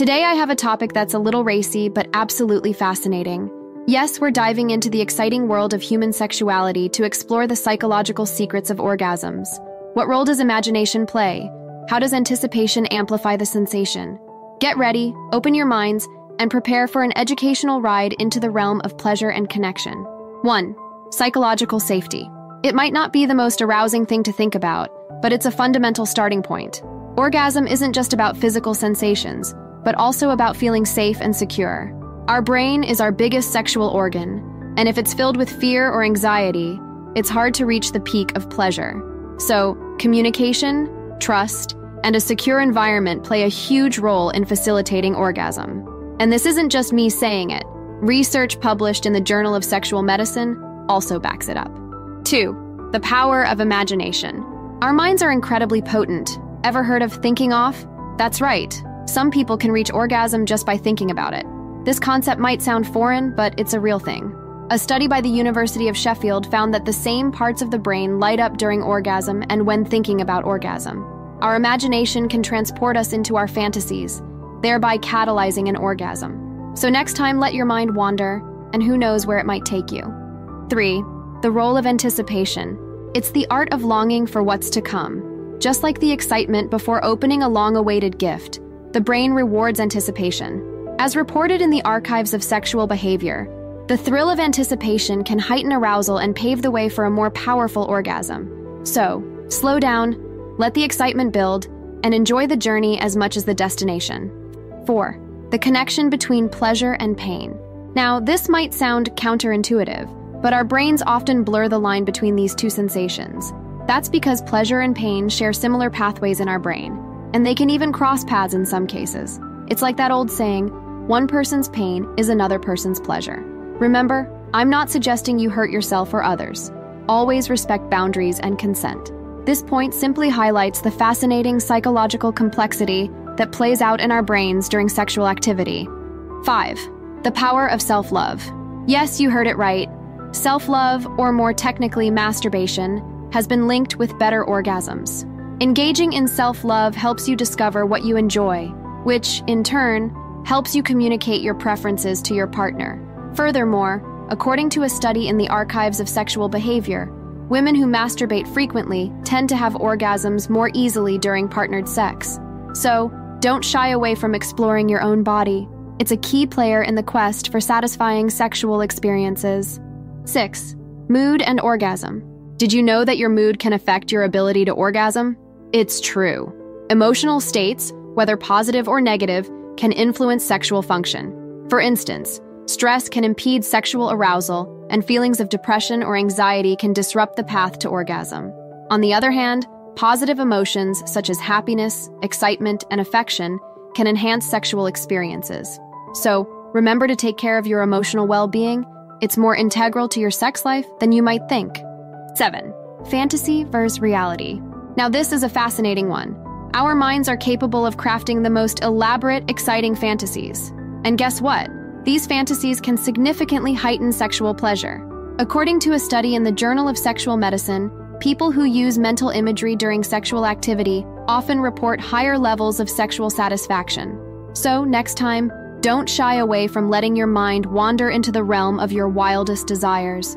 Today, I have a topic that's a little racy, but absolutely fascinating. Yes, we're diving into the exciting world of human sexuality to explore the psychological secrets of orgasms. What role does imagination play? How does anticipation amplify the sensation? Get ready, open your minds, and prepare for an educational ride into the realm of pleasure and connection. 1. Psychological safety. It might not be the most arousing thing to think about, but it's a fundamental starting point. Orgasm isn't just about physical sensations, but also about feeling safe and secure. Our brain is our biggest sexual organ, and if it's filled with fear or anxiety, it's hard to reach the peak of pleasure. So, communication, trust, and a secure environment play a huge role in facilitating orgasm. And this isn't just me saying it. Research published in the Journal of Sexual Medicine also backs it up. 2. The power of imagination. Our minds are incredibly potent. Ever heard of thinking off? That's right. Some people can reach orgasm just by thinking about it. This concept might sound foreign, but it's a real thing. A study by the University of Sheffield found that the same parts of the brain light up during orgasm and when thinking about orgasm. Our imagination can transport us into our fantasies, thereby catalyzing an orgasm. So, next time, let your mind wander, and who knows where it might take you. 3. The role of anticipation. It's the art of longing for what's to come. Just like the excitement before opening a long awaited gift, the brain rewards anticipation. As reported in the archives of sexual behavior, the thrill of anticipation can heighten arousal and pave the way for a more powerful orgasm. So, slow down, let the excitement build, and enjoy the journey as much as the destination. 4. The connection between pleasure and pain. Now, this might sound counterintuitive, but our brains often blur the line between these two sensations. That's because pleasure and pain share similar pathways in our brain, and they can even cross paths in some cases. It's like that old saying one person's pain is another person's pleasure. Remember, I'm not suggesting you hurt yourself or others. Always respect boundaries and consent. This point simply highlights the fascinating psychological complexity that plays out in our brains during sexual activity. 5. The power of self love. Yes, you heard it right. Self love, or more technically, masturbation, has been linked with better orgasms. Engaging in self love helps you discover what you enjoy, which, in turn, helps you communicate your preferences to your partner. Furthermore, according to a study in the Archives of Sexual Behavior, women who masturbate frequently tend to have orgasms more easily during partnered sex. So, don't shy away from exploring your own body. It's a key player in the quest for satisfying sexual experiences. 6. Mood and orgasm. Did you know that your mood can affect your ability to orgasm? It's true. Emotional states, whether positive or negative, can influence sexual function. For instance, stress can impede sexual arousal, and feelings of depression or anxiety can disrupt the path to orgasm. On the other hand, positive emotions such as happiness, excitement, and affection can enhance sexual experiences. So, remember to take care of your emotional well being. It's more integral to your sex life than you might think. 7. Fantasy versus reality. Now, this is a fascinating one. Our minds are capable of crafting the most elaborate, exciting fantasies. And guess what? These fantasies can significantly heighten sexual pleasure. According to a study in the Journal of Sexual Medicine, people who use mental imagery during sexual activity often report higher levels of sexual satisfaction. So, next time, don't shy away from letting your mind wander into the realm of your wildest desires.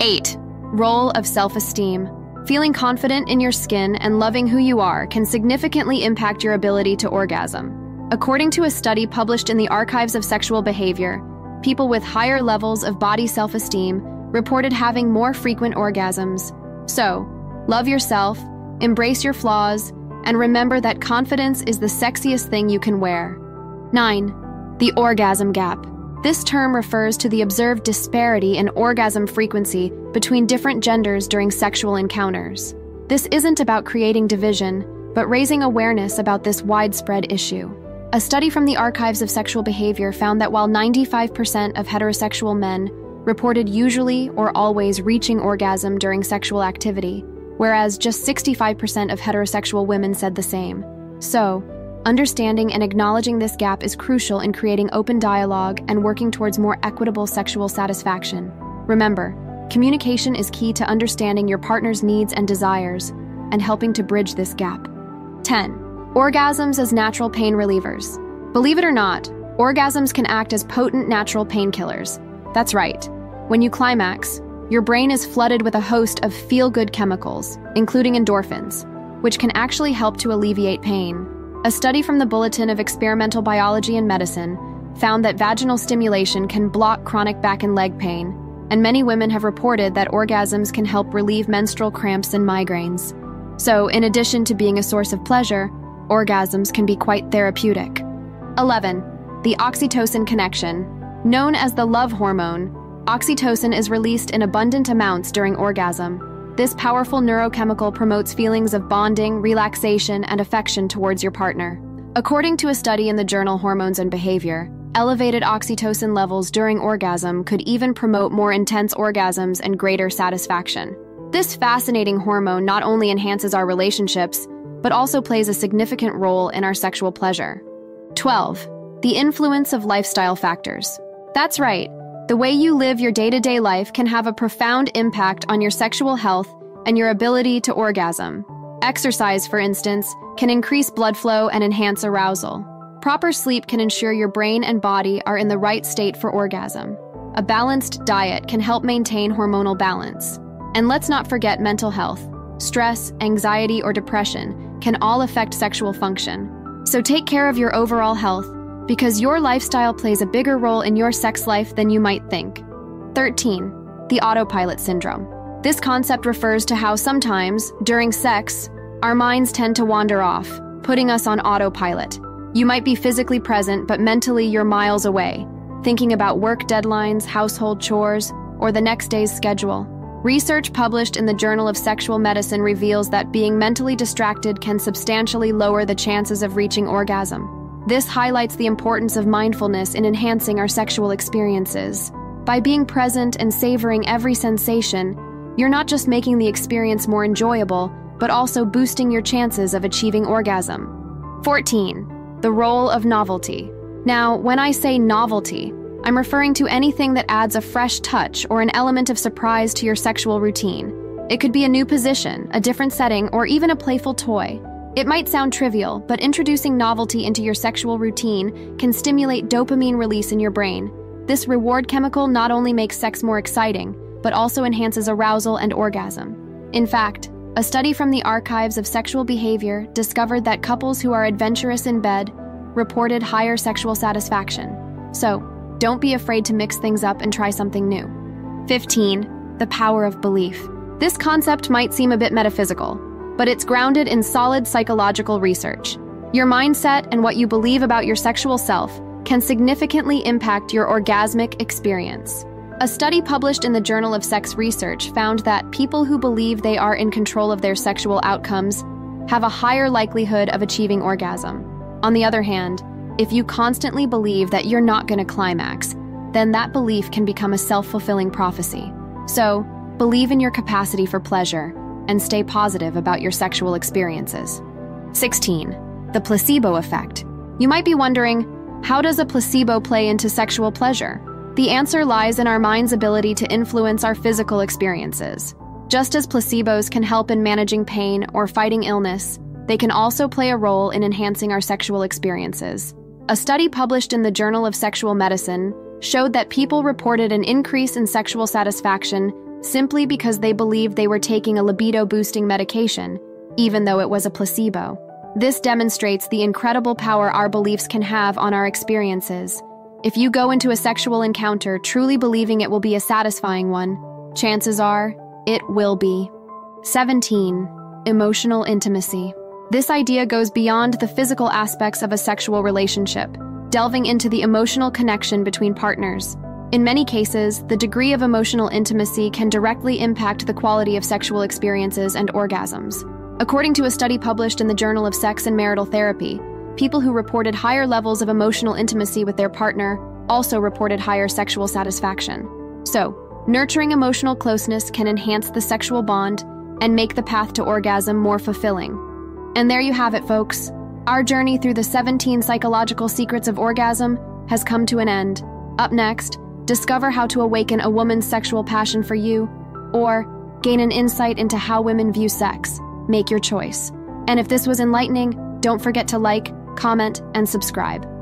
8. Role of self esteem. Feeling confident in your skin and loving who you are can significantly impact your ability to orgasm. According to a study published in the Archives of Sexual Behavior, people with higher levels of body self esteem reported having more frequent orgasms. So, love yourself, embrace your flaws, and remember that confidence is the sexiest thing you can wear. 9. The orgasm gap. This term refers to the observed disparity in orgasm frequency between different genders during sexual encounters. This isn't about creating division, but raising awareness about this widespread issue. A study from the Archives of Sexual Behavior found that while 95% of heterosexual men reported usually or always reaching orgasm during sexual activity, whereas just 65% of heterosexual women said the same. So, Understanding and acknowledging this gap is crucial in creating open dialogue and working towards more equitable sexual satisfaction. Remember, communication is key to understanding your partner's needs and desires and helping to bridge this gap. 10. Orgasms as natural pain relievers. Believe it or not, orgasms can act as potent natural painkillers. That's right. When you climax, your brain is flooded with a host of feel good chemicals, including endorphins, which can actually help to alleviate pain. A study from the Bulletin of Experimental Biology and Medicine found that vaginal stimulation can block chronic back and leg pain, and many women have reported that orgasms can help relieve menstrual cramps and migraines. So, in addition to being a source of pleasure, orgasms can be quite therapeutic. 11. The oxytocin connection. Known as the love hormone, oxytocin is released in abundant amounts during orgasm. This powerful neurochemical promotes feelings of bonding, relaxation, and affection towards your partner. According to a study in the journal Hormones and Behavior, elevated oxytocin levels during orgasm could even promote more intense orgasms and greater satisfaction. This fascinating hormone not only enhances our relationships, but also plays a significant role in our sexual pleasure. 12. The influence of lifestyle factors. That's right, the way you live your day to day life can have a profound impact on your sexual health and your ability to orgasm. Exercise, for instance, can increase blood flow and enhance arousal. Proper sleep can ensure your brain and body are in the right state for orgasm. A balanced diet can help maintain hormonal balance. And let's not forget mental health. Stress, anxiety, or depression can all affect sexual function. So take care of your overall health because your lifestyle plays a bigger role in your sex life than you might think. 13. The autopilot syndrome. This concept refers to how sometimes, during sex, our minds tend to wander off, putting us on autopilot. You might be physically present, but mentally you're miles away, thinking about work deadlines, household chores, or the next day's schedule. Research published in the Journal of Sexual Medicine reveals that being mentally distracted can substantially lower the chances of reaching orgasm. This highlights the importance of mindfulness in enhancing our sexual experiences. By being present and savoring every sensation, you're not just making the experience more enjoyable, but also boosting your chances of achieving orgasm. 14. The role of novelty. Now, when I say novelty, I'm referring to anything that adds a fresh touch or an element of surprise to your sexual routine. It could be a new position, a different setting, or even a playful toy. It might sound trivial, but introducing novelty into your sexual routine can stimulate dopamine release in your brain. This reward chemical not only makes sex more exciting, but also enhances arousal and orgasm. In fact, a study from the archives of sexual behavior discovered that couples who are adventurous in bed reported higher sexual satisfaction. So, don't be afraid to mix things up and try something new. 15. The power of belief. This concept might seem a bit metaphysical, but it's grounded in solid psychological research. Your mindset and what you believe about your sexual self can significantly impact your orgasmic experience. A study published in the Journal of Sex Research found that people who believe they are in control of their sexual outcomes have a higher likelihood of achieving orgasm. On the other hand, if you constantly believe that you're not going to climax, then that belief can become a self fulfilling prophecy. So, believe in your capacity for pleasure and stay positive about your sexual experiences. 16. The placebo effect. You might be wondering how does a placebo play into sexual pleasure? The answer lies in our mind's ability to influence our physical experiences. Just as placebos can help in managing pain or fighting illness, they can also play a role in enhancing our sexual experiences. A study published in the Journal of Sexual Medicine showed that people reported an increase in sexual satisfaction simply because they believed they were taking a libido boosting medication, even though it was a placebo. This demonstrates the incredible power our beliefs can have on our experiences. If you go into a sexual encounter truly believing it will be a satisfying one, chances are it will be. 17. Emotional intimacy. This idea goes beyond the physical aspects of a sexual relationship, delving into the emotional connection between partners. In many cases, the degree of emotional intimacy can directly impact the quality of sexual experiences and orgasms. According to a study published in the Journal of Sex and Marital Therapy, people who reported higher levels of emotional intimacy with their partner also reported higher sexual satisfaction. So, nurturing emotional closeness can enhance the sexual bond and make the path to orgasm more fulfilling. And there you have it, folks. Our journey through the 17 psychological secrets of orgasm has come to an end. Up next, discover how to awaken a woman's sexual passion for you, or gain an insight into how women view sex. Make your choice. And if this was enlightening, don't forget to like, comment, and subscribe.